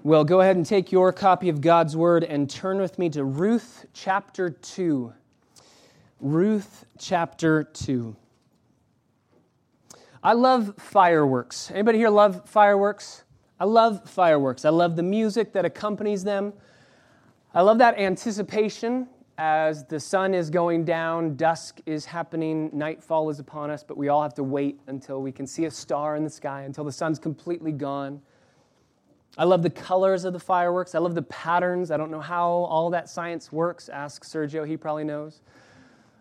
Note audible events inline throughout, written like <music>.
Well, go ahead and take your copy of God's Word and turn with me to Ruth chapter 2. Ruth chapter 2. I love fireworks. Anybody here love fireworks? I love fireworks. I love the music that accompanies them. I love that anticipation as the sun is going down, dusk is happening, nightfall is upon us, but we all have to wait until we can see a star in the sky, until the sun's completely gone. I love the colors of the fireworks. I love the patterns. I don't know how all that science works. Ask Sergio, he probably knows.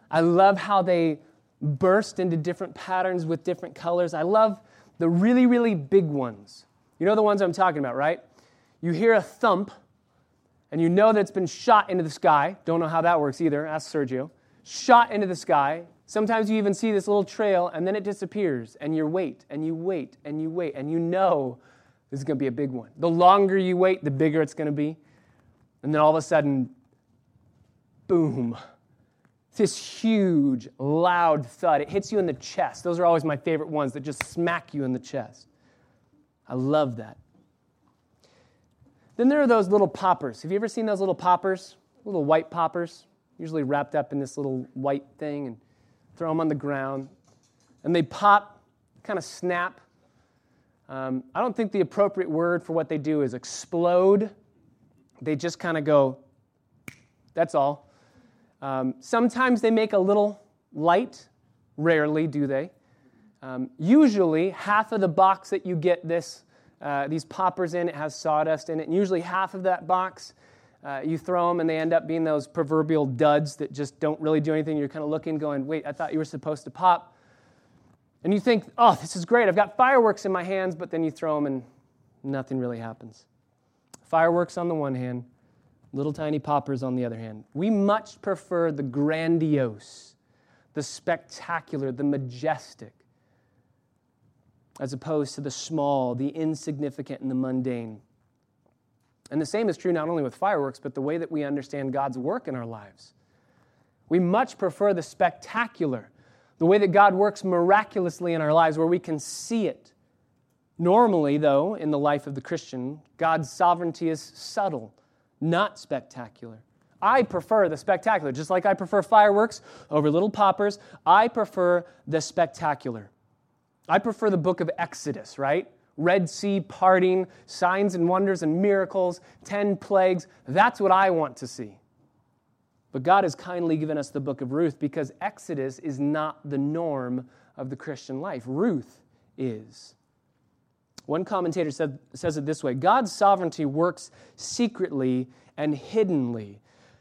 I love how they burst into different patterns with different colors. I love the really, really big ones. You know the ones I'm talking about, right? You hear a thump, and you know that it's been shot into the sky. Don't know how that works either. Ask Sergio. Shot into the sky. Sometimes you even see this little trail, and then it disappears, and you wait, and you wait, and you wait, and you know this is going to be a big one. The longer you wait, the bigger it's going to be. And then all of a sudden, boom. This huge, loud thud. It hits you in the chest. Those are always my favorite ones that just smack you in the chest. I love that. Then there are those little poppers. Have you ever seen those little poppers? Little white poppers, usually wrapped up in this little white thing, and throw them on the ground. And they pop, kind of snap, um, I don't think the appropriate word for what they do is explode. They just kind of go, that's all. Um, sometimes they make a little light, rarely do they. Um, usually, half of the box that you get this, uh, these poppers in, it has sawdust in it. And usually, half of that box, uh, you throw them and they end up being those proverbial duds that just don't really do anything. You're kind of looking, going, wait, I thought you were supposed to pop. And you think, oh, this is great. I've got fireworks in my hands, but then you throw them and nothing really happens. Fireworks on the one hand, little tiny poppers on the other hand. We much prefer the grandiose, the spectacular, the majestic, as opposed to the small, the insignificant, and the mundane. And the same is true not only with fireworks, but the way that we understand God's work in our lives. We much prefer the spectacular, the way that God works miraculously in our lives where we can see it. Normally, though, in the life of the Christian, God's sovereignty is subtle, not spectacular. I prefer the spectacular. Just like I prefer fireworks over little poppers, I prefer the spectacular. I prefer the book of Exodus, right? Red Sea parting, signs and wonders and miracles, 10 plagues. That's what I want to see. But God has kindly given us the book of Ruth because Exodus is not the norm of the Christian life. Ruth is. One commentator said, says it this way God's sovereignty works secretly and hiddenly.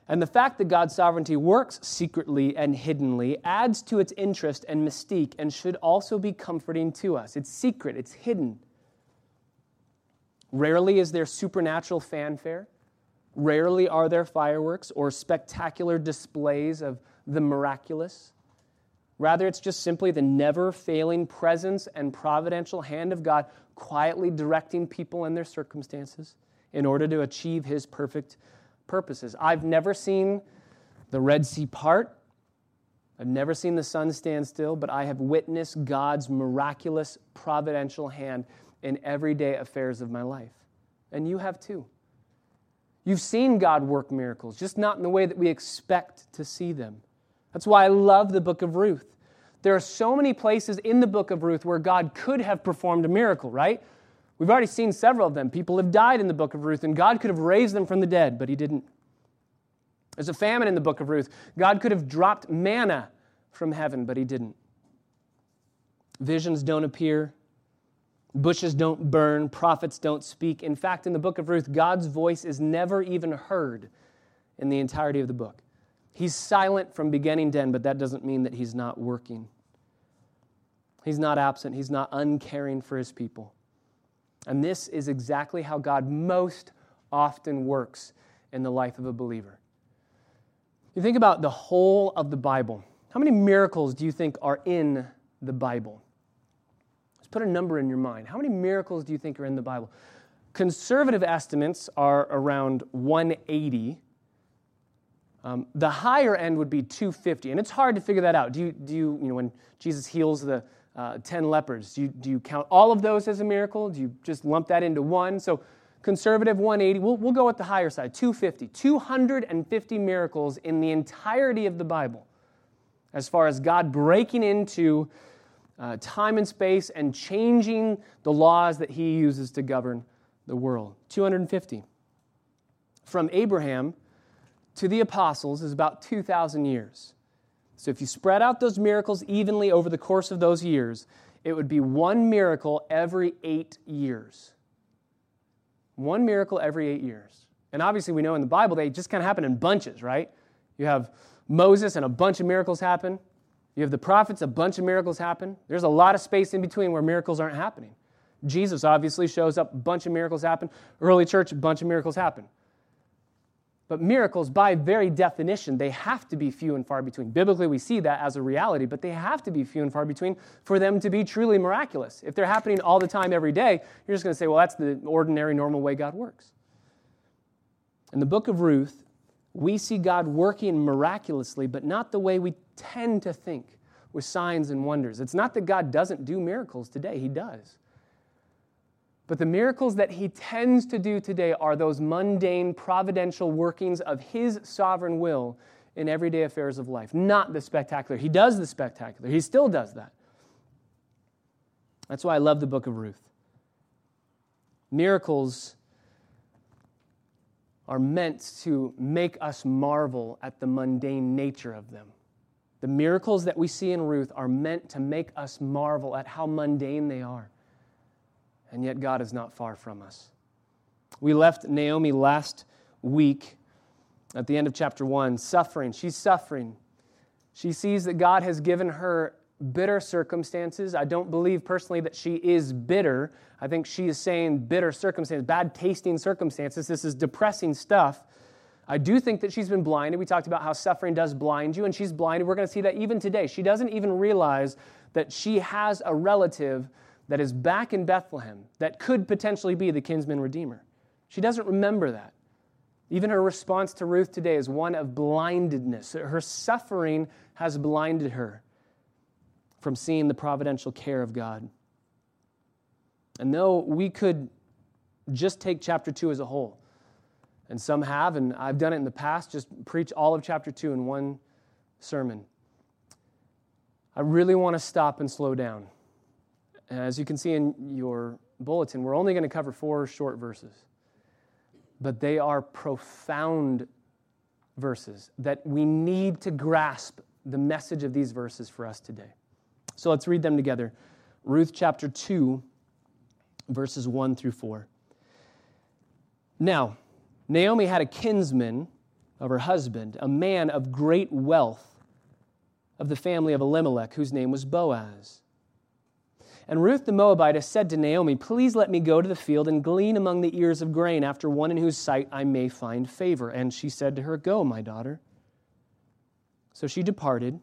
And the fact that God's sovereignty works secretly and hiddenly adds to its interest and mystique and should also be comforting to us. It's secret, it's hidden. Rarely is there supernatural fanfare. Rarely are there fireworks or spectacular displays of the miraculous. Rather, it's just simply the never failing presence and providential hand of God quietly directing people and their circumstances in order to achieve His perfect purposes. I've never seen the Red Sea part. I've never seen the sun stand still, but I have witnessed God's miraculous providential hand in everyday affairs of my life. And you have too. You've seen God work miracles, just not in the way that we expect to see them. That's why I love the book of Ruth. There are so many places in the book of Ruth where God could have performed a miracle, right? We've already seen several of them. People have died in the book of Ruth, and God could have raised them from the dead, but He didn't. There's a famine in the book of Ruth. God could have dropped manna from heaven, but He didn't. Visions don't appear, Bushes don't burn, prophets don't speak. In fact, in the book of Ruth, God's voice is never even heard in the entirety of the book. He's silent from beginning to end, but that doesn't mean that he's not working. He's not absent, he's not uncaring for his people. And this is exactly how God most often works in the life of a believer. You think about the whole of the Bible. How many miracles do you think are in the Bible? Put a number in your mind. How many miracles do you think are in the Bible? Conservative estimates are around 180. Um, the higher end would be 250, and it's hard to figure that out. Do you, do you, you know, when Jesus heals the uh, 10 lepers, do you, do you count all of those as a miracle? Do you just lump that into one? So conservative 180. We'll, we'll go with the higher side 250. 250 miracles in the entirety of the Bible as far as God breaking into uh, time and space and changing the laws that he uses to govern the world. 250. From Abraham to the apostles is about 2,000 years. So if you spread out those miracles evenly over the course of those years, it would be one miracle every eight years. One miracle every eight years. And obviously, we know in the Bible they just kind of happen in bunches, right? You have Moses and a bunch of miracles happen. You have the prophets, a bunch of miracles happen. There's a lot of space in between where miracles aren't happening. Jesus obviously shows up, a bunch of miracles happen. Early church, a bunch of miracles happen. But miracles, by very definition, they have to be few and far between. Biblically, we see that as a reality, but they have to be few and far between for them to be truly miraculous. If they're happening all the time, every day, you're just going to say, well, that's the ordinary, normal way God works. In the book of Ruth, we see God working miraculously, but not the way we tend to think with signs and wonders. It's not that God doesn't do miracles today, He does. But the miracles that He tends to do today are those mundane, providential workings of His sovereign will in everyday affairs of life, not the spectacular. He does the spectacular, He still does that. That's why I love the book of Ruth. Miracles are meant to make us marvel at the mundane nature of them. The miracles that we see in Ruth are meant to make us marvel at how mundane they are. And yet, God is not far from us. We left Naomi last week at the end of chapter 1, suffering. She's suffering. She sees that God has given her bitter circumstances. I don't believe personally that she is bitter. I think she is saying bitter circumstances, bad tasting circumstances. This is depressing stuff. I do think that she's been blinded. We talked about how suffering does blind you, and she's blinded. We're going to see that even today. She doesn't even realize that she has a relative that is back in Bethlehem that could potentially be the kinsman redeemer. She doesn't remember that. Even her response to Ruth today is one of blindedness. Her suffering has blinded her from seeing the providential care of God. And though we could just take chapter 2 as a whole, and some have, and I've done it in the past, just preach all of chapter 2 in one sermon. I really want to stop and slow down. And as you can see in your bulletin, we're only going to cover four short verses. But they are profound verses that we need to grasp the message of these verses for us today. So let's read them together. Ruth chapter 2, verses 1 through 4. Now, Naomi had a kinsman of her husband, a man of great wealth of the family of Elimelech, whose name was Boaz. And Ruth the Moabitess said to Naomi, Please let me go to the field and glean among the ears of grain after one in whose sight I may find favor. And she said to her, Go, my daughter. So she departed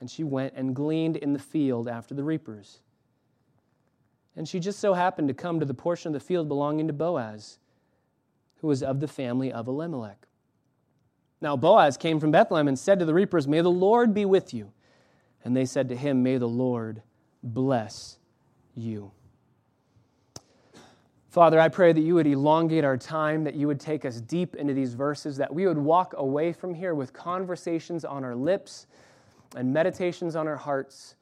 and she went and gleaned in the field after the reapers. And she just so happened to come to the portion of the field belonging to Boaz, who was of the family of Elimelech. Now Boaz came from Bethlehem and said to the reapers, May the Lord be with you. And they said to him, May the Lord bless you. Father, I pray that you would elongate our time, that you would take us deep into these verses, that we would walk away from here with conversations on our lips and meditations on our hearts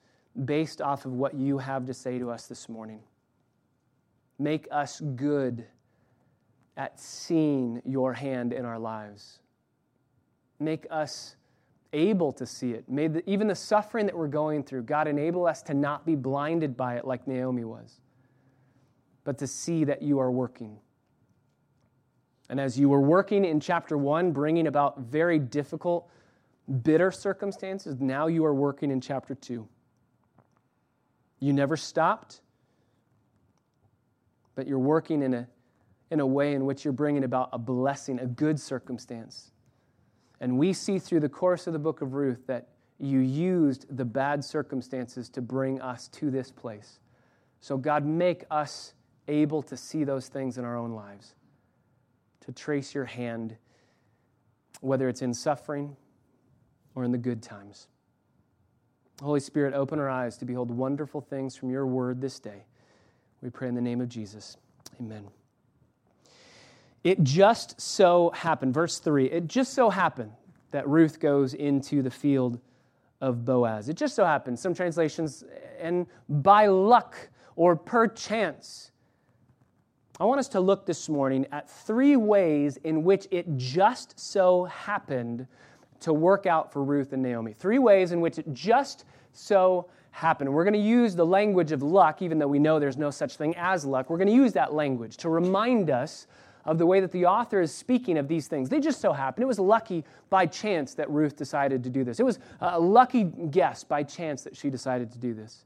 based off of what you have to say to us this morning. Make us good at seeing your hand in our lives. Make us able to see it. May the, even the suffering that we're going through, God, enable us to not be blinded by it like Naomi was, but to see that you are working. And as you were working in chapter one, bringing about very difficult bitter circumstances, now you are working in chapter 2. You never stopped, but you're working in a, in a way in which you're bringing about a blessing, a good circumstance. And we see through the course of the book of Ruth that you used the bad circumstances to bring us to this place. So, God, make us able to see those things in our own lives, to trace your hand, whether it's in suffering or in the good times. Holy Spirit, open our eyes to behold wonderful things from your word this day. We pray in the name of Jesus. Amen. It just so happened, verse 3, it just so happened that Ruth goes into the field of Boaz. It just so happened, some translations, and by luck or perchance. I want us to look this morning at three ways in which it just so happened to work out for Ruth and Naomi. Three ways in which it just so happened. We're going to use the language of luck, even though we know there's no such thing as luck. We're going to use that language to remind us of the way that the author is speaking of these things. They just so happened. It was lucky by chance that Ruth decided to do this. It was a lucky guess by chance that she decided to do this.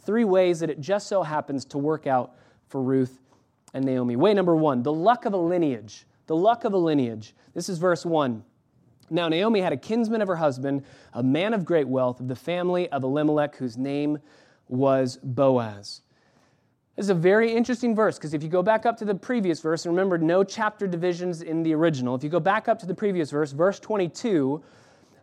Three ways that it just so happens to work out for Ruth and Naomi. Way number one the luck of a lineage. The luck of a lineage. This is verse one. Now, Naomi had a kinsman of her husband, a man of great wealth, of the family of Elimelech, whose name was Boaz. This is a very interesting verse because if you go back up to the previous verse, and remember, no chapter divisions in the original. If you go back up to the previous verse, verse 22,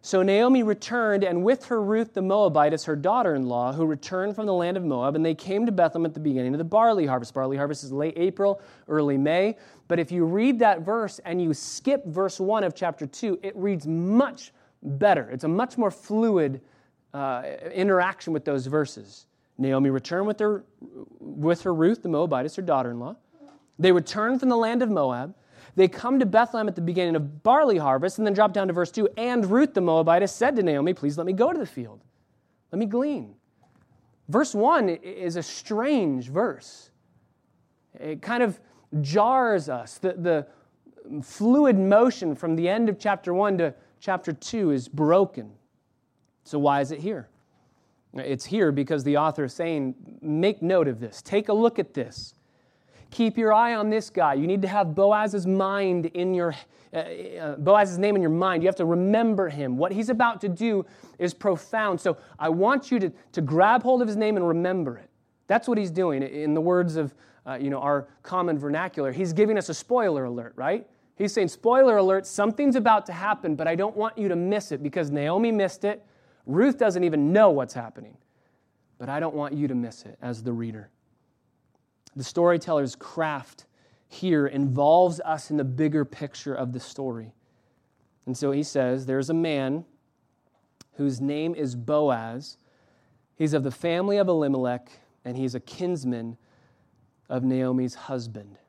so Naomi returned, and with her Ruth the Moabitess, her daughter in law, who returned from the land of Moab, and they came to Bethlehem at the beginning of the barley harvest. Barley harvest is late April, early May. But if you read that verse and you skip verse 1 of chapter 2, it reads much better. It's a much more fluid uh, interaction with those verses. Naomi returned with her, with her Ruth the Moabitess, her daughter in law. They returned from the land of Moab. They come to Bethlehem at the beginning of barley harvest and then drop down to verse 2. And Ruth the Moabitess said to Naomi, Please let me go to the field. Let me glean. Verse 1 is a strange verse. It kind of jars us. The, the fluid motion from the end of chapter 1 to chapter 2 is broken. So, why is it here? It's here because the author is saying, Make note of this, take a look at this. Keep your eye on this guy. You need to have Boaz's mind in your uh, uh, Boaz's name in your mind. You have to remember him. What he's about to do is profound. So I want you to, to grab hold of his name and remember it. That's what he's doing. In the words of uh, you know, our common vernacular, he's giving us a spoiler alert, right? He's saying, spoiler alert, something's about to happen, but I don't want you to miss it because Naomi missed it. Ruth doesn't even know what's happening. But I don't want you to miss it as the reader. The storyteller's craft here involves us in the bigger picture of the story. And so he says there's a man whose name is Boaz. He's of the family of Elimelech, and he's a kinsman of Naomi's husband.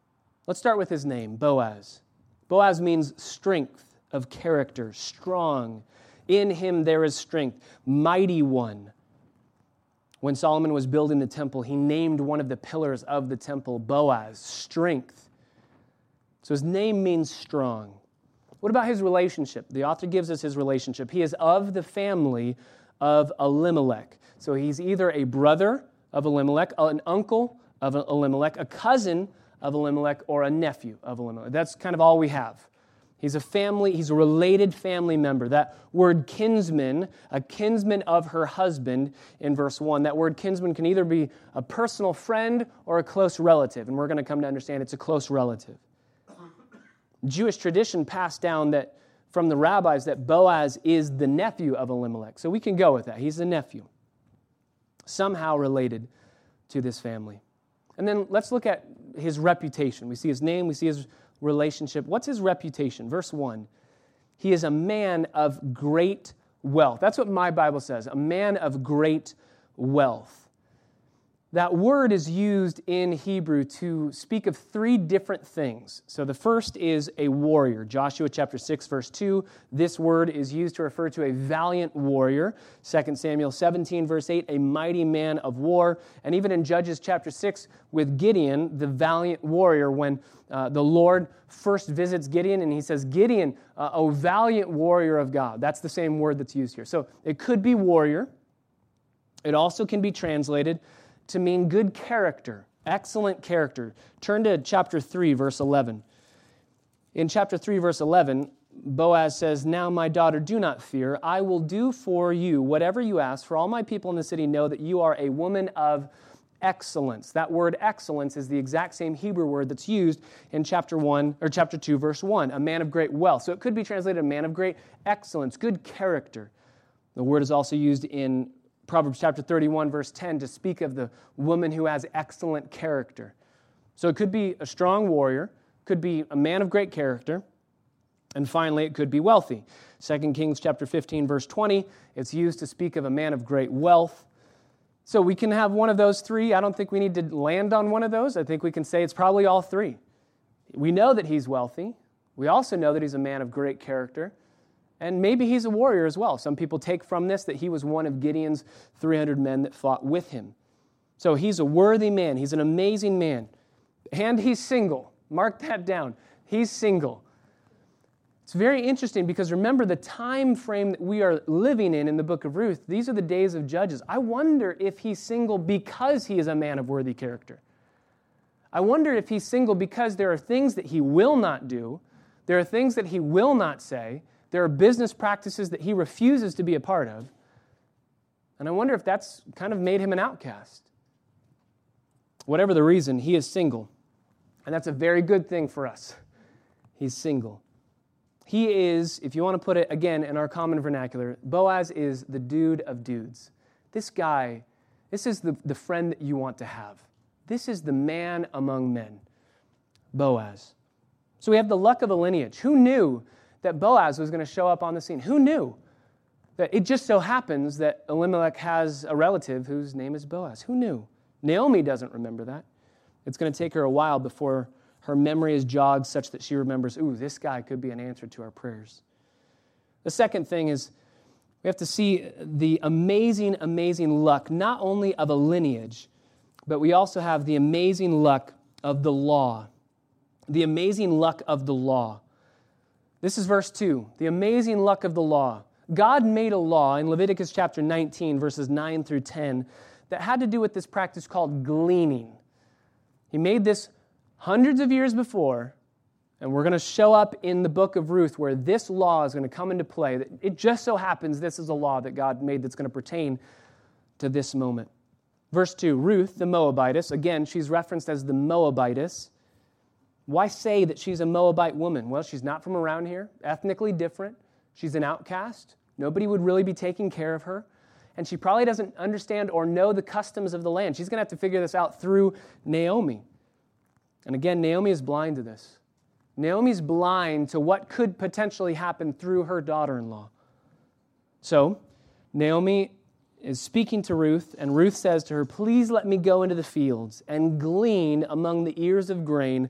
Let's start with his name, Boaz. Boaz means strength of character, strong. In him there is strength, mighty one. When Solomon was building the temple, he named one of the pillars of the temple Boaz, strength. So his name means strong. What about his relationship? The author gives us his relationship. He is of the family of Elimelech. So he's either a brother of Elimelech, uh, an uncle of Elimelech, a cousin of Elimelech, or a nephew of Elimelech. That's kind of all we have. He's a family, he's a related family member. That word kinsman, a kinsman of her husband in verse 1, that word kinsman can either be a personal friend or a close relative. And we're going to come to understand it's a close relative. Jewish tradition passed down that from the rabbis that Boaz is the nephew of Elimelech. So we can go with that. He's the nephew, somehow related to this family. And then let's look at his reputation. We see his name, we see his relationship. What's his reputation? Verse 1 He is a man of great wealth. That's what my Bible says a man of great wealth. That word is used in Hebrew to speak of three different things. So the first is a warrior. Joshua chapter 6 verse 2, this word is used to refer to a valiant warrior. 2 Samuel 17 verse 8, a mighty man of war. And even in Judges chapter 6 with Gideon, the valiant warrior when uh, the Lord first visits Gideon and he says, "Gideon, uh, O valiant warrior of God." That's the same word that's used here. So it could be warrior. It also can be translated to mean good character, excellent character. Turn to chapter 3, verse 11. In chapter 3, verse 11, Boaz says, Now, my daughter, do not fear. I will do for you whatever you ask, for all my people in the city know that you are a woman of excellence. That word excellence is the exact same Hebrew word that's used in chapter 1 or chapter 2 verse 1, a man of great wealth. So it could be translated a man of great excellence, good character. The word is also used in Proverbs chapter 31, verse 10, to speak of the woman who has excellent character. So it could be a strong warrior, could be a man of great character, and finally, it could be wealthy. 2 Kings chapter 15, verse 20, it's used to speak of a man of great wealth. So we can have one of those three. I don't think we need to land on one of those. I think we can say it's probably all three. We know that he's wealthy. We also know that he's a man of great character. And maybe he's a warrior as well. Some people take from this that he was one of Gideon's 300 men that fought with him. So he's a worthy man. He's an amazing man. And he's single. Mark that down. He's single. It's very interesting because remember the time frame that we are living in in the book of Ruth. These are the days of Judges. I wonder if he's single because he is a man of worthy character. I wonder if he's single because there are things that he will not do, there are things that he will not say, there are business practices that he refuses to be a part of. And I wonder if that's kind of made him an outcast. Whatever the reason, he is single. And that's a very good thing for us. He's single. He is, if you want to put it again in our common vernacular, Boaz is the dude of dudes. This guy, this is the, the friend that you want to have. This is the man among men, Boaz. So we have the luck of a lineage. Who knew that Boaz was going to show up on the scene? Who knew that it just so happens that Elimelech has a relative whose name is Boaz? Who knew? Naomi doesn't remember that. It's going to take her a while before her memory is jogged such that she remembers, ooh, this guy could be an answer to our prayers. The second thing is we have to see the amazing, amazing luck, not only of a lineage, but we also have the amazing luck of the law. The amazing luck of the law. This is verse 2. The amazing luck of the law. God made a law in Leviticus chapter 19, verses 9 through 10, that had to do with this practice called gleaning. He made this hundreds of years before, and we're going to show up in the book of Ruth where this law is going to come into play. It just so happens this is a law that God made that's going to pertain to this moment. Verse 2 Ruth, the Moabitess, again, she's referenced as the Moabitess. Why say that she's a Moabite woman? Well, she's not from around here, ethnically different. She's an outcast. Nobody would really be taking care of her. And she probably doesn't understand or know the customs of the land. She's going to have to figure this out through Naomi. And again, Naomi is blind to this. Naomi's blind to what could potentially happen through her daughter in law. So, Naomi is speaking to Ruth, and Ruth says to her, Please let me go into the fields and glean among the ears of grain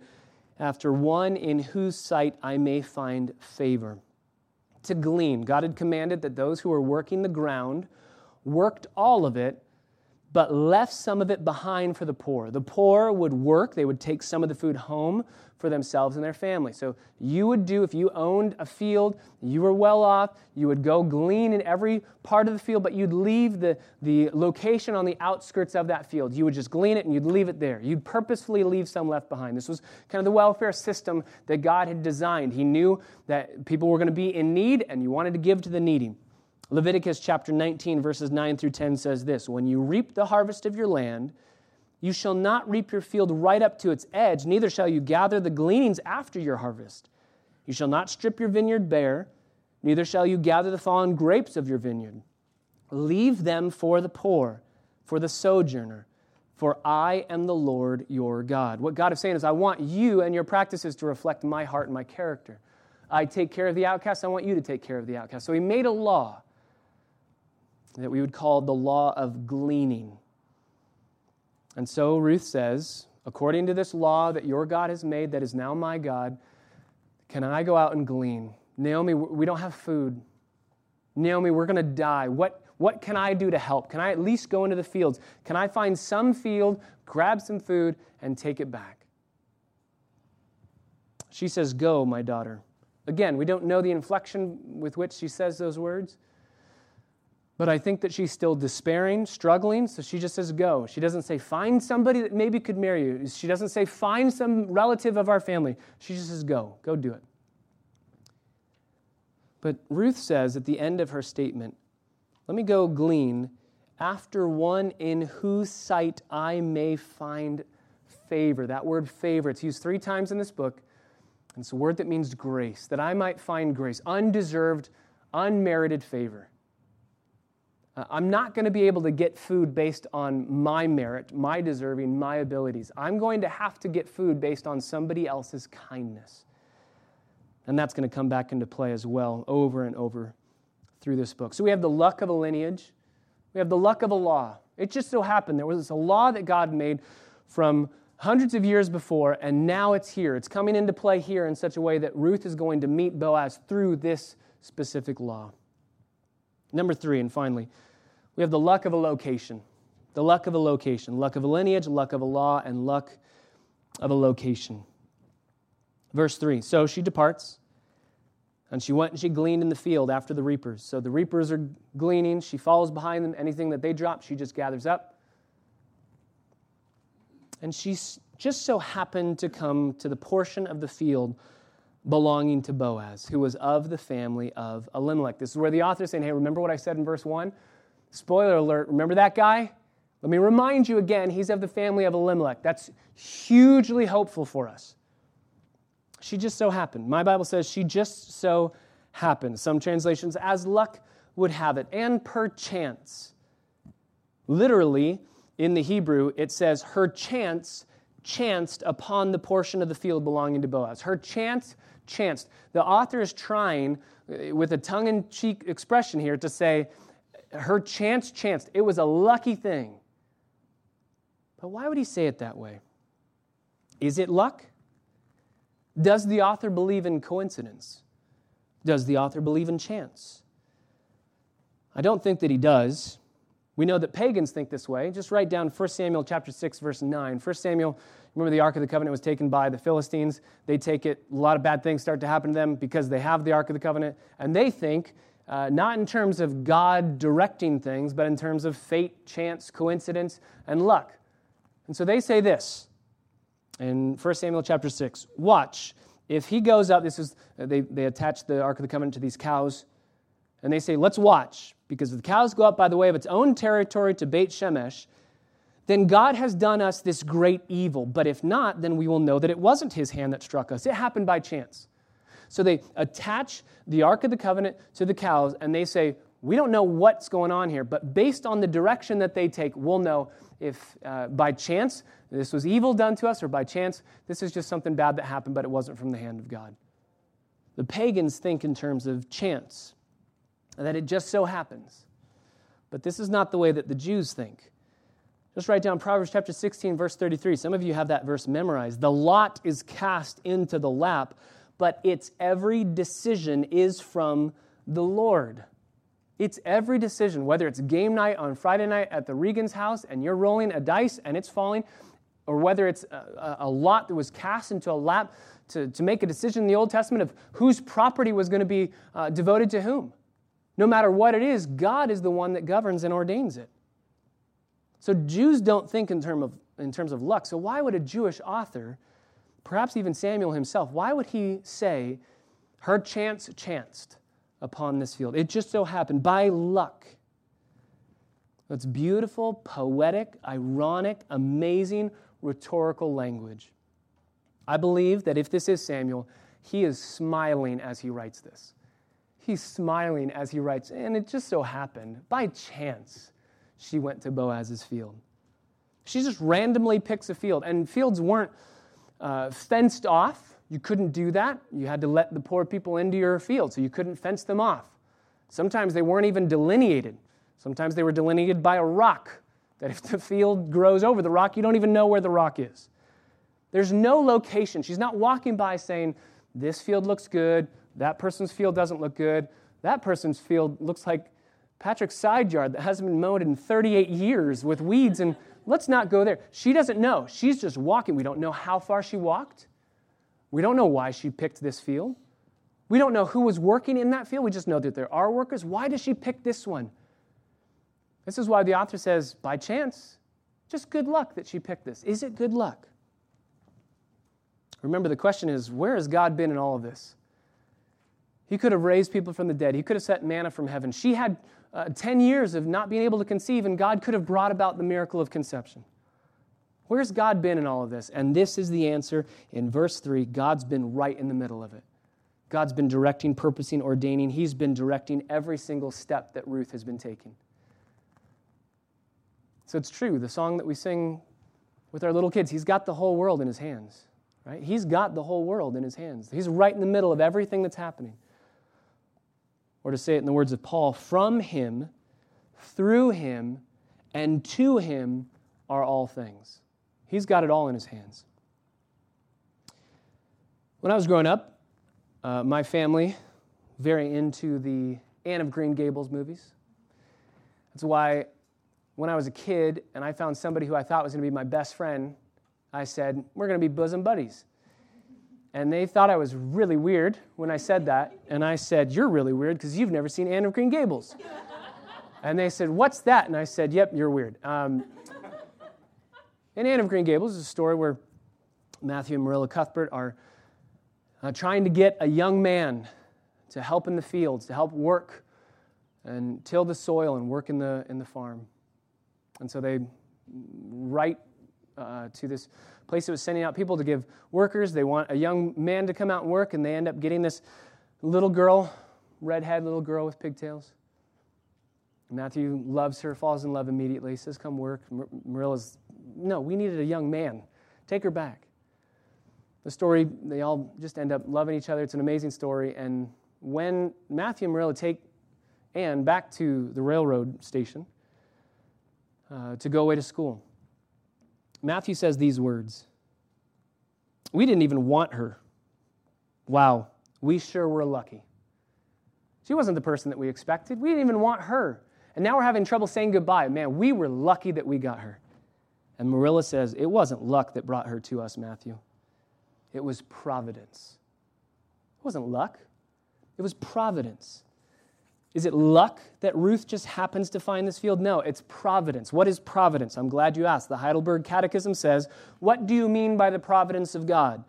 after one in whose sight I may find favor. To glean, God had commanded that those who were working the ground worked all of it but left some of it behind for the poor. The poor would work, they would take some of the food home for themselves and their family. So you would do, if you owned a field, you were well off, you would go glean in every part of the field, but you'd leave the, the location on the outskirts of that field. You would just glean it and you'd leave it there. You'd purposefully leave some left behind. This was kind of the welfare system that God had designed. He knew that people were going to be in need and you wanted to give to the needy. Leviticus chapter 19, verses 9 through 10 says this When you reap the harvest of your land, you shall not reap your field right up to its edge, neither shall you gather the gleanings after your harvest. You shall not strip your vineyard bare, neither shall you gather the fallen grapes of your vineyard. Leave them for the poor, for the sojourner, for I am the Lord your God. What God is saying is, I want you and your practices to reflect my heart and my character. I take care of the outcast, I want you to take care of the outcast. So he made a law that we would call the law of gleaning. And so Ruth says, according to this law that your God has made, that is now my God, can I go out and glean? Naomi, we don't have food. Naomi, we're going to die. What, what can I do to help? Can I at least go into the fields? Can I find some field, grab some food, and take it back? She says, Go, my daughter. Again, we don't know the inflection with which she says those words. But I think that she's still despairing, struggling, so she just says, Go. She doesn't say, Find somebody that maybe could marry you. She doesn't say, Find some relative of our family. She just says, Go. Go do it. But Ruth says at the end of her statement, Let me go glean after one in whose sight I may find favor. That word favor, it's used three times in this book. And it's a word that means grace, that I might find grace, undeserved, unmerited favor. Uh, I'm not going to be able to get food based on my merit, my deserving, my abilities. I'm going to have to get food based on somebody else's kindness. And that's going to come back into play as well over and over through this book. So we have the luck of a lineage, we have the luck of a law. It just so happened there was a law that God made from hundreds of years before, and now it's here. It's coming into play here in such a way that Ruth is going to meet Boaz through this specific law. Number three, and finally, we have the luck of a location. The luck of a location. Luck of a lineage, luck of a law, and luck of a location. Verse 3 So she departs, and she went and she gleaned in the field after the reapers. So the reapers are gleaning. She follows behind them. Anything that they drop, she just gathers up. And she just so happened to come to the portion of the field belonging to Boaz, who was of the family of Elimelech. This is where the author is saying, Hey, remember what I said in verse 1? Spoiler alert, remember that guy? Let me remind you again, he's of the family of Elimelech. That's hugely hopeful for us. She just so happened. My Bible says she just so happened. Some translations, as luck would have it, and perchance. Literally, in the Hebrew, it says, her chance chanced upon the portion of the field belonging to Boaz. Her chance chanced. The author is trying, uh, with a tongue in cheek expression here, to say, her chance chanced. It was a lucky thing. But why would he say it that way? Is it luck? Does the author believe in coincidence? Does the author believe in chance? I don't think that he does. We know that pagans think this way. Just write down 1 Samuel chapter 6 verse 9. 1 Samuel, remember the Ark of the Covenant was taken by the Philistines. They take it, a lot of bad things start to happen to them because they have the Ark of the Covenant, and they think uh, not in terms of God directing things, but in terms of fate, chance, coincidence, and luck. And so they say this in 1 Samuel chapter 6 Watch, if he goes up, this is, uh, they, they attach the Ark of the Covenant to these cows, and they say, Let's watch, because if the cows go up by the way of its own territory to Beit Shemesh, then God has done us this great evil. But if not, then we will know that it wasn't his hand that struck us. It happened by chance. So they attach the Ark of the Covenant to the cows, and they say, We don't know what's going on here, but based on the direction that they take, we'll know if uh, by chance this was evil done to us, or by chance this is just something bad that happened, but it wasn't from the hand of God. The pagans think in terms of chance, that it just so happens. But this is not the way that the Jews think. Just write down Proverbs chapter 16, verse 33. Some of you have that verse memorized. The lot is cast into the lap, but its every decision is from the Lord. It's every decision, whether it's game night on Friday night at the Regan's house and you're rolling a dice and it's falling, or whether it's a, a lot that was cast into a lap to, to make a decision in the Old Testament of whose property was going to be uh, devoted to whom. No matter what it is, God is the one that governs and ordains it. So Jews don't think in, term of, in terms of luck. So why would a Jewish author, perhaps even Samuel himself, why would he say, her chance chanced upon this field? It just so happened by luck. That's beautiful, poetic, ironic, amazing, rhetorical language. I believe that if this is Samuel, he is smiling as he writes this. He's smiling as he writes, and it just so happened, by chance, she went to Boaz's field. She just randomly picks a field, and fields weren't uh, fenced off. You couldn't do that. You had to let the poor people into your field, so you couldn't fence them off. Sometimes they weren't even delineated. Sometimes they were delineated by a rock that if the field grows over the rock, you don't even know where the rock is. There's no location. She's not walking by saying, This field looks good, that person's field doesn't look good, that person's field looks like Patrick's side yard that hasn't been mowed in 38 years with weeds, and let's not go there. She doesn't know. She's just walking. We don't know how far she walked. We don't know why she picked this field. We don't know who was working in that field. We just know that there are workers. Why does she pick this one? This is why the author says, by chance, just good luck that she picked this. Is it good luck? Remember, the question is, where has God been in all of this? He could have raised people from the dead. He could have sent manna from heaven. She had uh, 10 years of not being able to conceive, and God could have brought about the miracle of conception. Where's God been in all of this? And this is the answer in verse 3 God's been right in the middle of it. God's been directing, purposing, ordaining. He's been directing every single step that Ruth has been taking. So it's true. The song that we sing with our little kids, He's got the whole world in His hands, right? He's got the whole world in His hands. He's right in the middle of everything that's happening. Or to say it in the words of Paul, from Him, through Him, and to Him are all things. He's got it all in His hands. When I was growing up, uh, my family, very into the Anne of Green Gables movies. That's why when I was a kid and I found somebody who I thought was going to be my best friend, I said, We're going to be bosom buddies. And they thought I was really weird when I said that. And I said, You're really weird because you've never seen Anne of Green Gables. and they said, What's that? And I said, Yep, you're weird. Um, in Anne of Green Gables is a story where Matthew and Marilla Cuthbert are uh, trying to get a young man to help in the fields, to help work and till the soil and work in the, in the farm. And so they write uh, to this place that was sending out people to give workers. They want a young man to come out and work, and they end up getting this little girl, redhead little girl with pigtails. Matthew loves her, falls in love immediately, says, Come work. Marilla's, No, we needed a young man. Take her back. The story, they all just end up loving each other. It's an amazing story. And when Matthew and Marilla take Anne back to the railroad station uh, to go away to school, Matthew says these words We didn't even want her. Wow, we sure were lucky. She wasn't the person that we expected. We didn't even want her. And now we're having trouble saying goodbye. Man, we were lucky that we got her. And Marilla says, It wasn't luck that brought her to us, Matthew. It was providence. It wasn't luck, it was providence. Is it luck that Ruth just happens to find this field? No, it's providence. What is providence? I'm glad you asked. The Heidelberg Catechism says, What do you mean by the providence of God?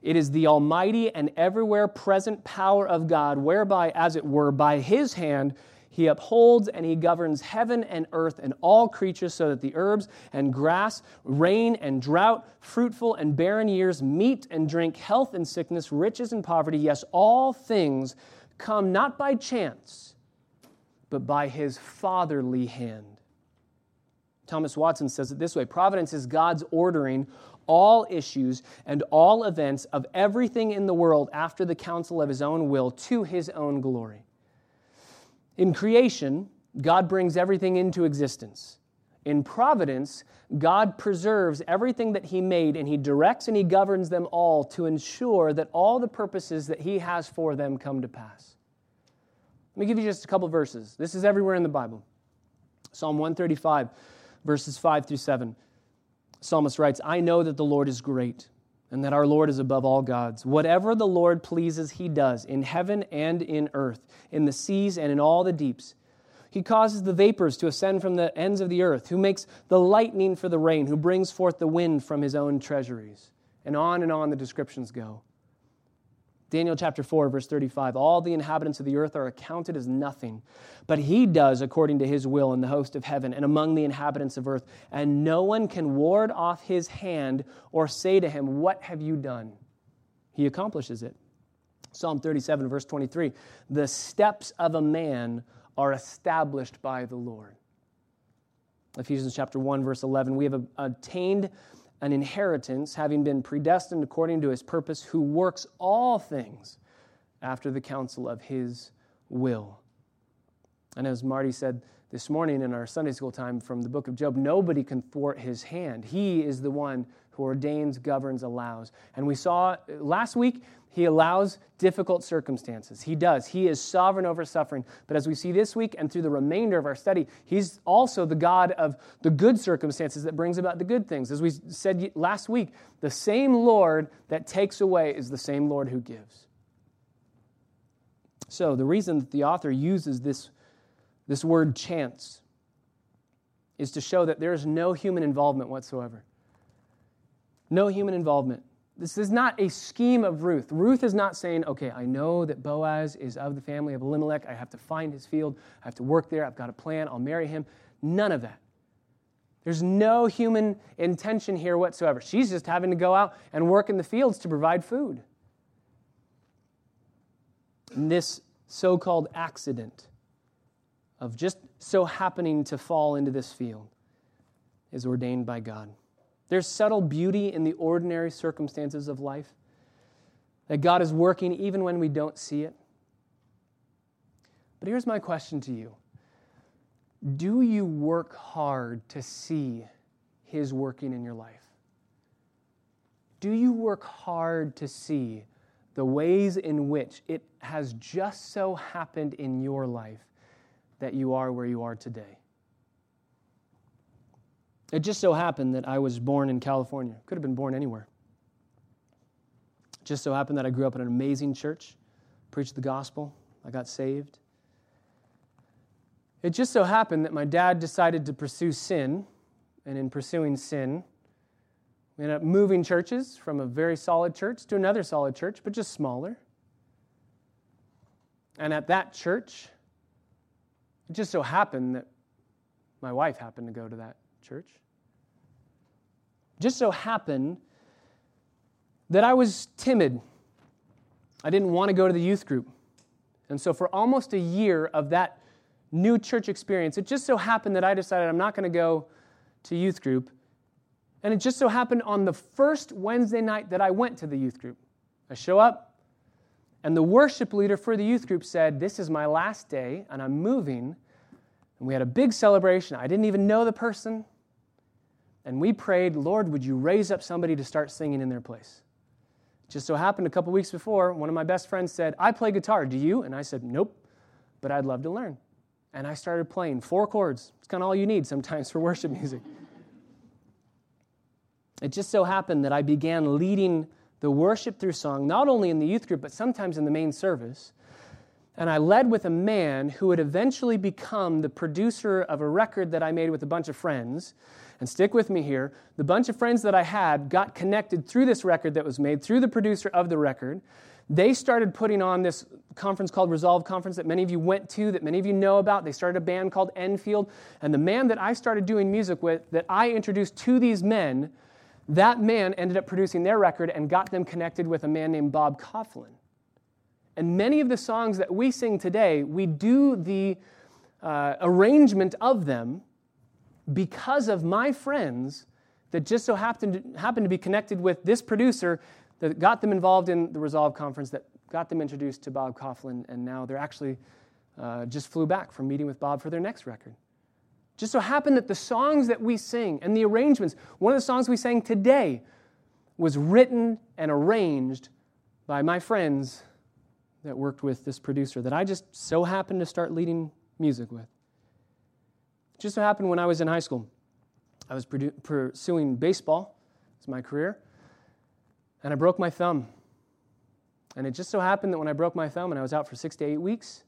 It is the almighty and everywhere present power of God, whereby, as it were, by his hand, he upholds and he governs heaven and earth and all creatures so that the herbs and grass, rain and drought, fruitful and barren years, meat and drink, health and sickness, riches and poverty, yes, all things come not by chance but by his fatherly hand. Thomas Watson says it this way Providence is God's ordering all issues and all events of everything in the world after the counsel of his own will to his own glory. In creation, God brings everything into existence. In providence, God preserves everything that He made and He directs and He governs them all to ensure that all the purposes that He has for them come to pass. Let me give you just a couple verses. This is everywhere in the Bible. Psalm 135, verses 5 through 7. Psalmist writes, I know that the Lord is great and that our Lord is above all gods. Whatever the Lord pleases, he does, in heaven and in earth, in the seas and in all the deeps. He causes the vapors to ascend from the ends of the earth, who makes the lightning for the rain, who brings forth the wind from his own treasuries. And on and on the descriptions go. Daniel chapter 4, verse 35 All the inhabitants of the earth are accounted as nothing, but he does according to his will in the host of heaven and among the inhabitants of earth, and no one can ward off his hand or say to him, What have you done? He accomplishes it. Psalm 37, verse 23 The steps of a man are established by the Lord. Ephesians chapter 1, verse 11 We have attained an inheritance, having been predestined according to his purpose, who works all things after the counsel of his will. And as Marty said this morning in our Sunday school time from the book of Job, nobody can thwart his hand. He is the one who ordains, governs, allows. And we saw last week he allows difficult circumstances. He does. He is sovereign over suffering. But as we see this week and through the remainder of our study, He's also the God of the good circumstances that brings about the good things. As we said last week, the same Lord that takes away is the same Lord who gives. So, the reason that the author uses this, this word chance is to show that there is no human involvement whatsoever. No human involvement. This is not a scheme of Ruth. Ruth is not saying, okay, I know that Boaz is of the family of Elimelech. I have to find his field. I have to work there. I've got a plan. I'll marry him. None of that. There's no human intention here whatsoever. She's just having to go out and work in the fields to provide food. And this so called accident of just so happening to fall into this field is ordained by God. There's subtle beauty in the ordinary circumstances of life, that God is working even when we don't see it. But here's my question to you Do you work hard to see His working in your life? Do you work hard to see the ways in which it has just so happened in your life that you are where you are today? It just so happened that I was born in California. Could have been born anywhere. It just so happened that I grew up in an amazing church, preached the gospel, I got saved. It just so happened that my dad decided to pursue sin, and in pursuing sin, we ended up moving churches from a very solid church to another solid church, but just smaller. And at that church, it just so happened that my wife happened to go to that church. Just so happened that I was timid. I didn't want to go to the youth group. And so, for almost a year of that new church experience, it just so happened that I decided I'm not going to go to youth group. And it just so happened on the first Wednesday night that I went to the youth group. I show up, and the worship leader for the youth group said, This is my last day, and I'm moving. And we had a big celebration. I didn't even know the person. And we prayed, Lord, would you raise up somebody to start singing in their place? Just so happened a couple weeks before, one of my best friends said, I play guitar. Do you? And I said, Nope, but I'd love to learn. And I started playing four chords. It's kind of all you need sometimes for worship music. It just so happened that I began leading the worship through song, not only in the youth group, but sometimes in the main service. And I led with a man who would eventually become the producer of a record that I made with a bunch of friends. And stick with me here. The bunch of friends that I had got connected through this record that was made, through the producer of the record. They started putting on this conference called Resolve Conference that many of you went to, that many of you know about. They started a band called Enfield. And the man that I started doing music with, that I introduced to these men, that man ended up producing their record and got them connected with a man named Bob Kauflin. And many of the songs that we sing today, we do the uh, arrangement of them because of my friends that just so happened to, happened to be connected with this producer that got them involved in the Resolve conference, that got them introduced to Bob Kauflin, and now they're actually uh, just flew back from meeting with Bob for their next record. Just so happened that the songs that we sing and the arrangements, one of the songs we sang today was written and arranged by my friends that worked with this producer that I just so happened to start leading music with. It just so happened when I was in high school, I was produ- pursuing baseball as my career, and I broke my thumb. And it just so happened that when I broke my thumb and I was out for six to eight weeks,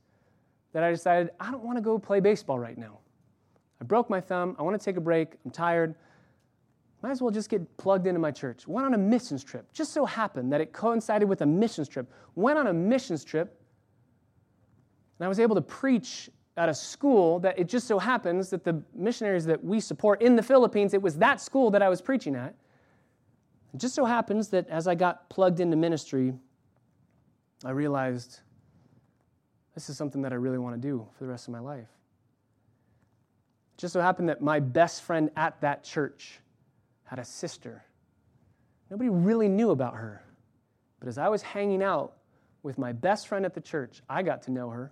that I decided I don't want to go play baseball right now. I broke my thumb. I want to take a break. I'm tired. Might as well just get plugged into my church. Went on a missions trip. Just so happened that it coincided with a missions trip. Went on a missions trip, and I was able to preach at a school that it just so happens that the missionaries that we support in the Philippines, it was that school that I was preaching at. It just so happens that as I got plugged into ministry, I realized this is something that I really want to do for the rest of my life It just so happened that my best friend at that church had a sister. Nobody really knew about her. But as I was hanging out with my best friend at the church, I got to know her.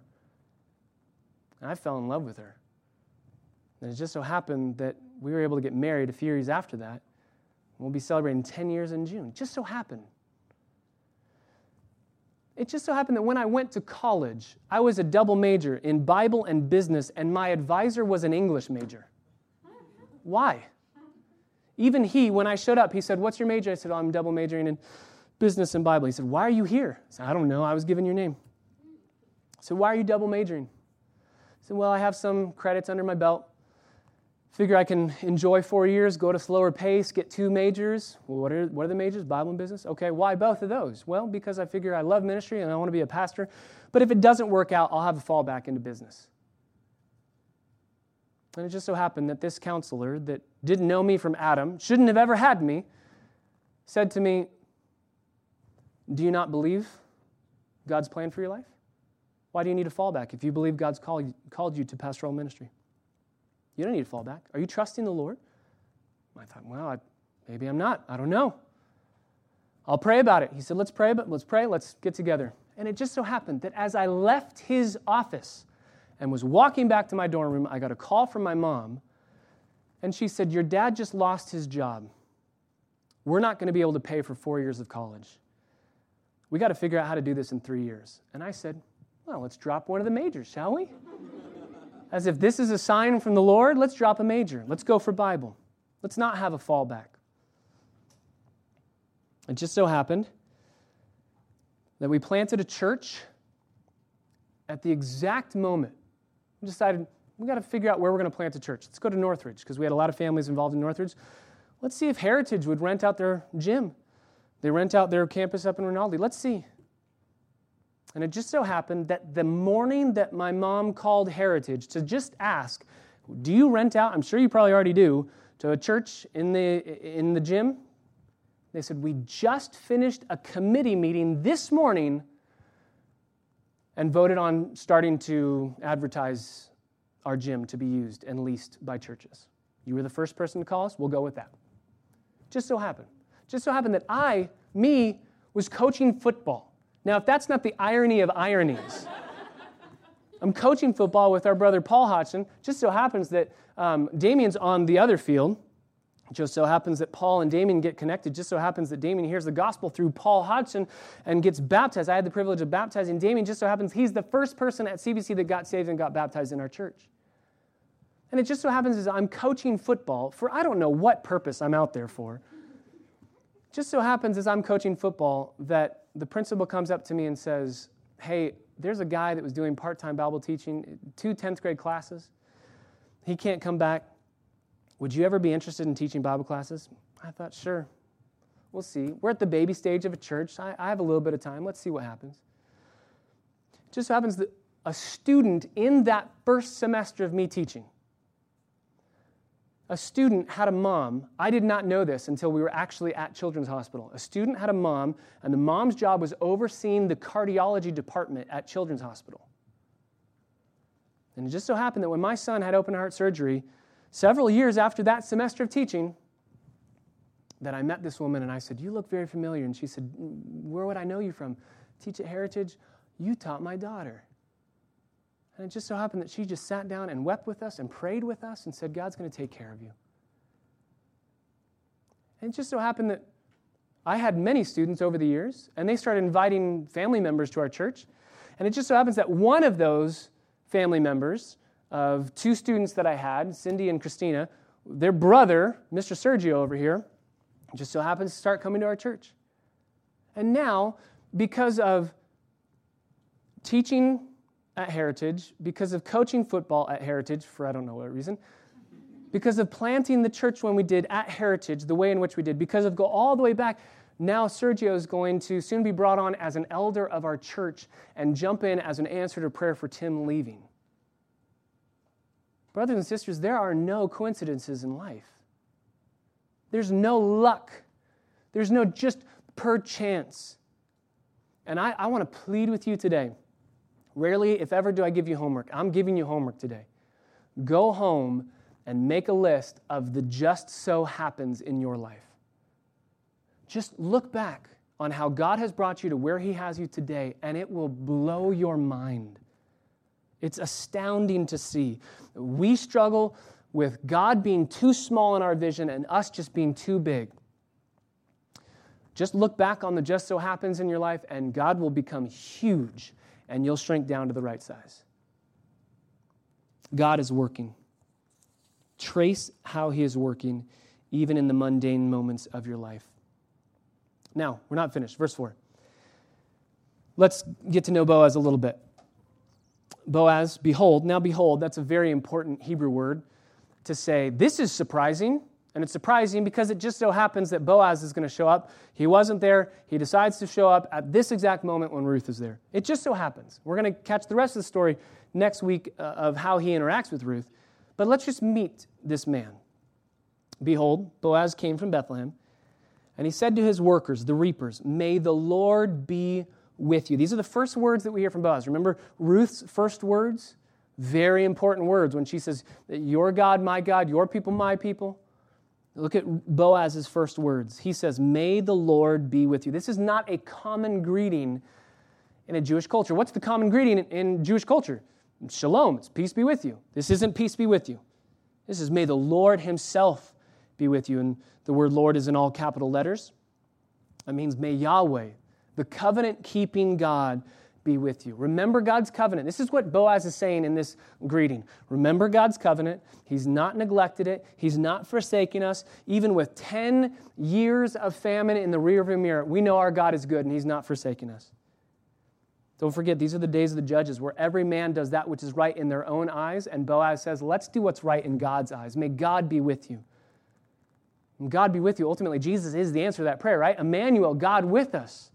And I fell in love with her. And it just so happened that we were able to get married a few years after that. We'll be celebrating 10 years in June. Just so happened. It just so happened that when I went to college, I was a double major in Bible and business, and my advisor was an English major. Why? Even he, when I showed up, he said, What's your major? I said, oh, I'm double majoring in business and Bible. He said, Why are you here? I said, I don't know. I was given your name. I said, Why are you double majoring? I said, Well, I have some credits under my belt. Figure I can enjoy four years, go at a slower pace, get two majors. Well, what are, what are the majors? Bible and business? Okay, why both of those? Well, because I figure I love ministry and I want to be a pastor. But if it doesn't work out, I'll have a fallback into business. And it just so happened that this counselor that didn't know me from Adam, shouldn't have ever had me, said to me, Do you not believe God's plan for your life? Why do you need a fallback if you believe God's called, called you to pastoral ministry? You don't need a fallback. Are you trusting the Lord? I thought, well, I, maybe I'm not. I don't know. I'll pray about it. He said, let's pray, but let's pray, let's get together. And it just so happened that as I left his office and was walking back to my dorm room, I got a call from my mom, and she said, Your dad just lost his job. We're not going to be able to pay for four years of college. We got to figure out how to do this in three years. And I said, Well, let's drop one of the majors, shall we? As if this is a sign from the Lord, let's drop a major. Let's go for Bible. Let's not have a fallback. It just so happened that we planted a church at the exact moment we decided we got to figure out where we're going to plant a church. Let's go to Northridge because we had a lot of families involved in Northridge. Let's see if Heritage would rent out their gym. They rent out their campus up in Rinaldi. Let's see. And it just so happened that the morning that my mom called Heritage to just ask, Do you rent out? I'm sure you probably already do, to a church in the, in the gym. They said, We just finished a committee meeting this morning and voted on starting to advertise our gym to be used and leased by churches. You were the first person to call us, we'll go with that. Just so happened. Just so happened that I, me, was coaching football. Now, if that's not the irony of ironies, <laughs> I'm coaching football with our brother Paul Hodgson. Just so happens that um, Damien's on the other field. Just so happens that Paul and Damien get connected. Just so happens that Damien hears the gospel through Paul Hodgson and gets baptized. I had the privilege of baptizing Damien. Just so happens he's the first person at CBC that got saved and got baptized in our church. And it just so happens as I'm coaching football for I don't know what purpose I'm out there for. Just so happens as I'm coaching football that the principal comes up to me and says, Hey, there's a guy that was doing part time Bible teaching, two 10th grade classes. He can't come back. Would you ever be interested in teaching Bible classes? I thought, Sure. We'll see. We're at the baby stage of a church. I, I have a little bit of time. Let's see what happens. It just so happens that a student in that first semester of me teaching, a student had a mom. I did not know this until we were actually at Children's Hospital. A student had a mom, and the mom's job was overseeing the cardiology department at Children's Hospital. And it just so happened that when my son had open heart surgery, several years after that semester of teaching, that I met this woman and I said, You look very familiar. And she said, mm, Where would I know you from? Teach at Heritage? You taught my daughter. And it just so happened that she just sat down and wept with us and prayed with us and said, God's going to take care of you. And it just so happened that I had many students over the years, and they started inviting family members to our church. And it just so happens that one of those family members, of two students that I had, Cindy and Christina, their brother, Mr. Sergio over here, just so happens to start coming to our church. And now, because of teaching at Heritage, because of coaching football at Heritage for I don't know what reason, because of planting the church when we did at Heritage, the way in which we did, because of go all the way back, now Sergio is going to soon be brought on as an elder of our church and jump in as an answer to prayer for Tim leaving. Brothers and sisters, there are no coincidences in life. There's no luck. There's no just perchance. And I, I want to plead with you today Rarely, if ever, do I give you homework. I'm giving you homework today. Go home and make a list of the just so happens in your life. Just look back on how God has brought you to where He has you today, and it will blow your mind. It's astounding to see. We struggle with God being too small in our vision and us just being too big. Just look back on the just so happens in your life, and God will become huge and you'll shrink down to the right size. God is working. Trace how He is working, even in the mundane moments of your life. Now, we're not finished. Verse 4. Let's get to know Boaz a little bit. Boaz, behold, now behold, that's a very important Hebrew word to say, this is surprising. And it's surprising because it just so happens that Boaz is going to show up. He wasn't there. He decides to show up at this exact moment when Ruth is there. It just so happens. We're going to catch the rest of the story next week uh, of how he interacts with Ruth. But let's just meet this man. Behold, Boaz came from Bethlehem, and he said to his workers, the reapers, May the Lord be with you. These are the first words that we hear from Boaz. Remember Ruth's first words? Very important words when she says, Your God, my God, your people, my people. Look at Boaz's first words. He says, May the Lord be with you. This is not a common greeting in a Jewish culture. What's the common greeting in Jewish culture? Shalom, it's peace be with you. This isn't peace be with you. This is may the Lord Himself be with you. And the word Lord is in all capital letters. That means may Yahweh, the covenant keeping God, be with you. Remember God's covenant. This is what Boaz is saying in this greeting. Remember God's covenant. He's not neglected it, He's not forsaken us. Even with 10 years of famine in the rearview mirror, we know our God is good and He's not forsaken us. Don't forget, these are the days of the judges where every man does that which is right in their own eyes. And Boaz says, Let's do what's right in God's eyes. May God be with you. And God be with you. Ultimately, Jesus is the answer to that prayer, right? Emmanuel, God with us.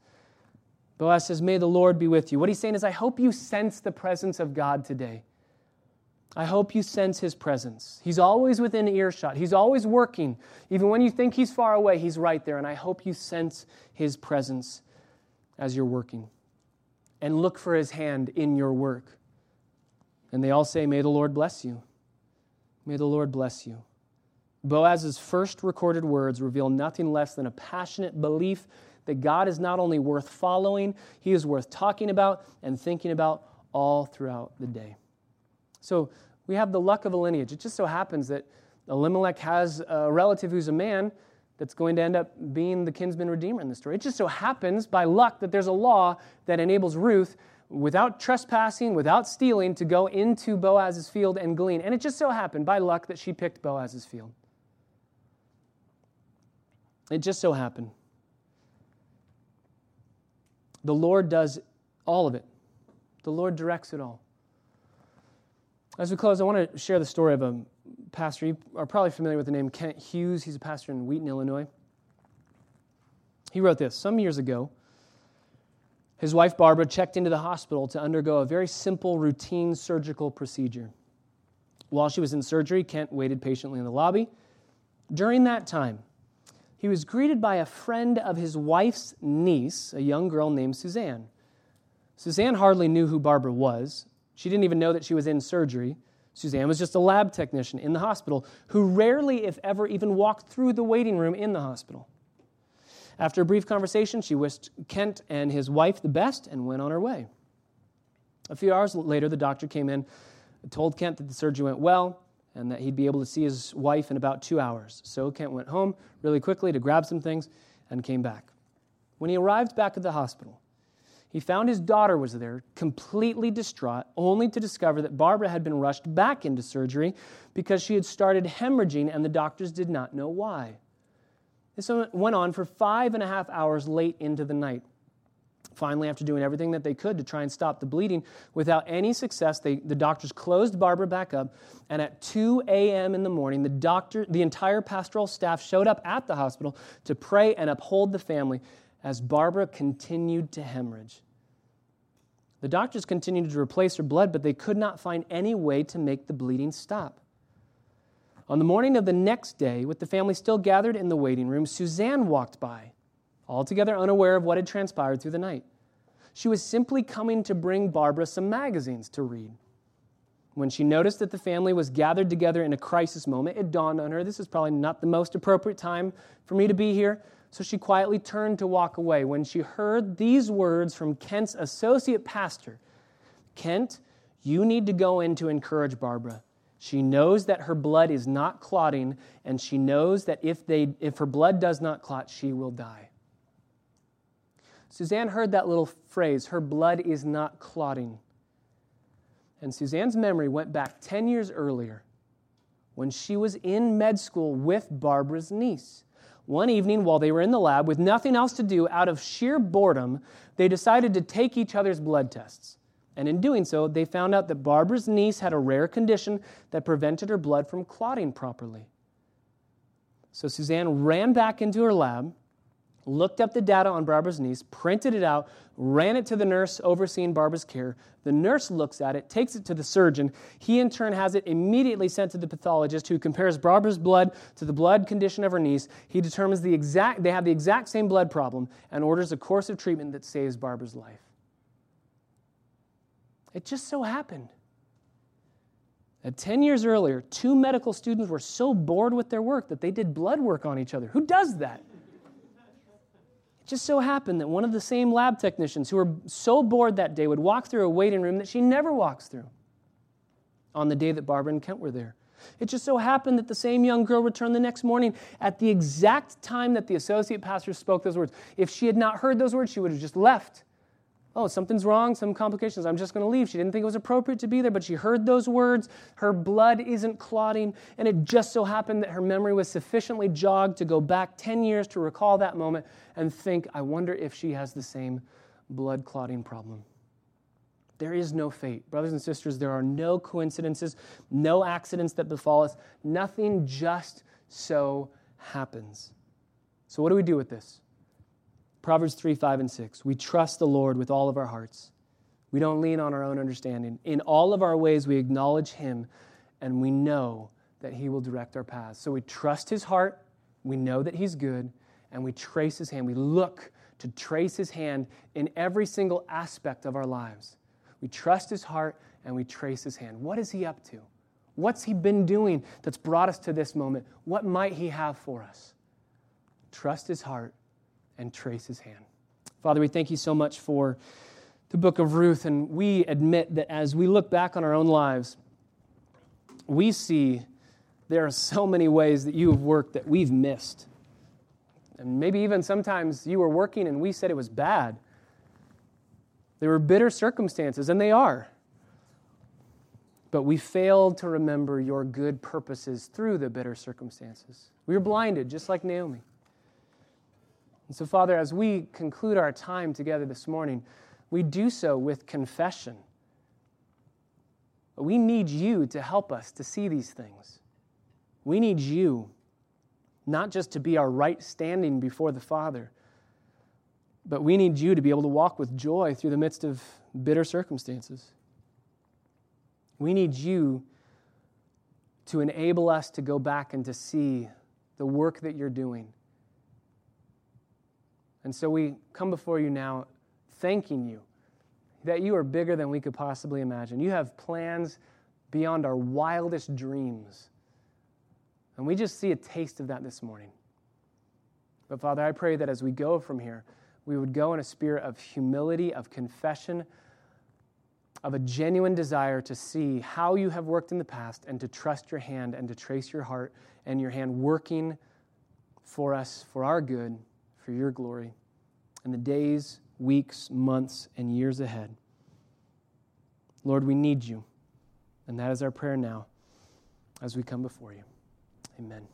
Boaz says, May the Lord be with you. What he's saying is, I hope you sense the presence of God today. I hope you sense his presence. He's always within earshot, he's always working. Even when you think he's far away, he's right there. And I hope you sense his presence as you're working. And look for his hand in your work. And they all say, May the Lord bless you. May the Lord bless you. Boaz's first recorded words reveal nothing less than a passionate belief that God is not only worth following, He is worth talking about and thinking about all throughout the day. So we have the luck of a lineage. It just so happens that Elimelech has a relative who's a man that's going to end up being the kinsman redeemer in the story. It just so happens by luck that there's a law that enables Ruth, without trespassing, without stealing, to go into Boaz's field and glean. And it just so happened by luck that she picked Boaz's field. It just so happened. The Lord does all of it, the Lord directs it all. As we close, I want to share the story of a pastor. You are probably familiar with the name Kent Hughes. He's a pastor in Wheaton, Illinois. He wrote this some years ago. His wife Barbara checked into the hospital to undergo a very simple routine surgical procedure. While she was in surgery, Kent waited patiently in the lobby. During that time, he was greeted by a friend of his wife's niece, a young girl named Suzanne. Suzanne hardly knew who Barbara was. She didn't even know that she was in surgery. Suzanne was just a lab technician in the hospital who rarely, if ever, even walked through the waiting room in the hospital. After a brief conversation, she wished Kent and his wife the best and went on her way. A few hours later, the doctor came in, told Kent that the surgery went well, and that he'd be able to see his wife in about two hours. So Kent went home really quickly to grab some things and came back. When he arrived back at the hospital, he found his daughter was there, completely distraught, only to discover that Barbara had been rushed back into surgery because she had started hemorrhaging and the doctors did not know why. This went on for five and a half hours late into the night. Finally, after doing everything that they could to try and stop the bleeding, without any success, they, the doctors closed Barbara back up. And at 2 a.m. in the morning, the doctor, the entire pastoral staff showed up at the hospital to pray and uphold the family as Barbara continued to hemorrhage. The doctors continued to replace her blood, but they could not find any way to make the bleeding stop. On the morning of the next day, with the family still gathered in the waiting room, Suzanne walked by altogether unaware of what had transpired through the night. She was simply coming to bring Barbara some magazines to read. When she noticed that the family was gathered together in a crisis moment, it dawned on her this is probably not the most appropriate time for me to be here. So she quietly turned to walk away when she heard these words from Kent's associate pastor Kent, you need to go in to encourage Barbara. She knows that her blood is not clotting, and she knows that if, they, if her blood does not clot, she will die. Suzanne heard that little phrase, her blood is not clotting. And Suzanne's memory went back 10 years earlier when she was in med school with Barbara's niece. One evening, while they were in the lab with nothing else to do, out of sheer boredom, they decided to take each other's blood tests. And in doing so, they found out that Barbara's niece had a rare condition that prevented her blood from clotting properly. So Suzanne ran back into her lab looked up the data on Barbara's niece, printed it out, ran it to the nurse overseeing Barbara's care. The nurse looks at it, takes it to the surgeon. He, in turn, has it immediately sent to the pathologist who compares Barbara's blood to the blood condition of her niece. He determines the exact, they have the exact same blood problem and orders a course of treatment that saves Barbara's life. It just so happened That 10 years earlier, two medical students were so bored with their work that they did blood work on each other. Who does that? It just so happened that one of the same lab technicians who were so bored that day would walk through a waiting room that she never walks through on the day that Barbara and Kent were there. It just so happened that the same young girl returned the next morning at the exact time that the associate pastor spoke those words. If she had not heard those words, she would have just left. Oh, something's wrong, some complications. I'm just going to leave. She didn't think it was appropriate to be there, but she heard those words. Her blood isn't clotting, and it just so happened that her memory was sufficiently jogged to go back 10 years to recall that moment and think, I wonder if she has the same blood clotting problem. There is no fate. Brothers and sisters, there are no coincidences, no accidents that befall us. Nothing just so happens. So, what do we do with this? Proverbs 3 5 and 6. We trust the Lord with all of our hearts. We don't lean on our own understanding. In all of our ways, we acknowledge Him, and we know that He will direct our paths. So, we trust His heart. We know that He's good, and we trace His hand. We look to trace His hand in every single aspect of our lives. We trust his heart and we trace his hand. What is he up to? What's he been doing that's brought us to this moment? What might he have for us? Trust his heart and trace his hand. Father, we thank you so much for the book of Ruth, and we admit that as we look back on our own lives, we see there are so many ways that you have worked that we've missed. And maybe even sometimes you were working and we said it was bad. There were bitter circumstances, and they are. But we failed to remember your good purposes through the bitter circumstances. We were blinded, just like Naomi. And so, Father, as we conclude our time together this morning, we do so with confession. We need you to help us to see these things. We need you not just to be our right standing before the Father, but we need you to be able to walk with joy through the midst of bitter circumstances. We need you to enable us to go back and to see the work that you're doing. And so we come before you now thanking you that you are bigger than we could possibly imagine. You have plans beyond our wildest dreams. And we just see a taste of that this morning. But Father, I pray that as we go from here, we would go in a spirit of humility, of confession, of a genuine desire to see how you have worked in the past and to trust your hand and to trace your heart and your hand working for us, for our good, for your glory, in the days, weeks, months, and years ahead. Lord, we need you. And that is our prayer now as we come before you. Amen.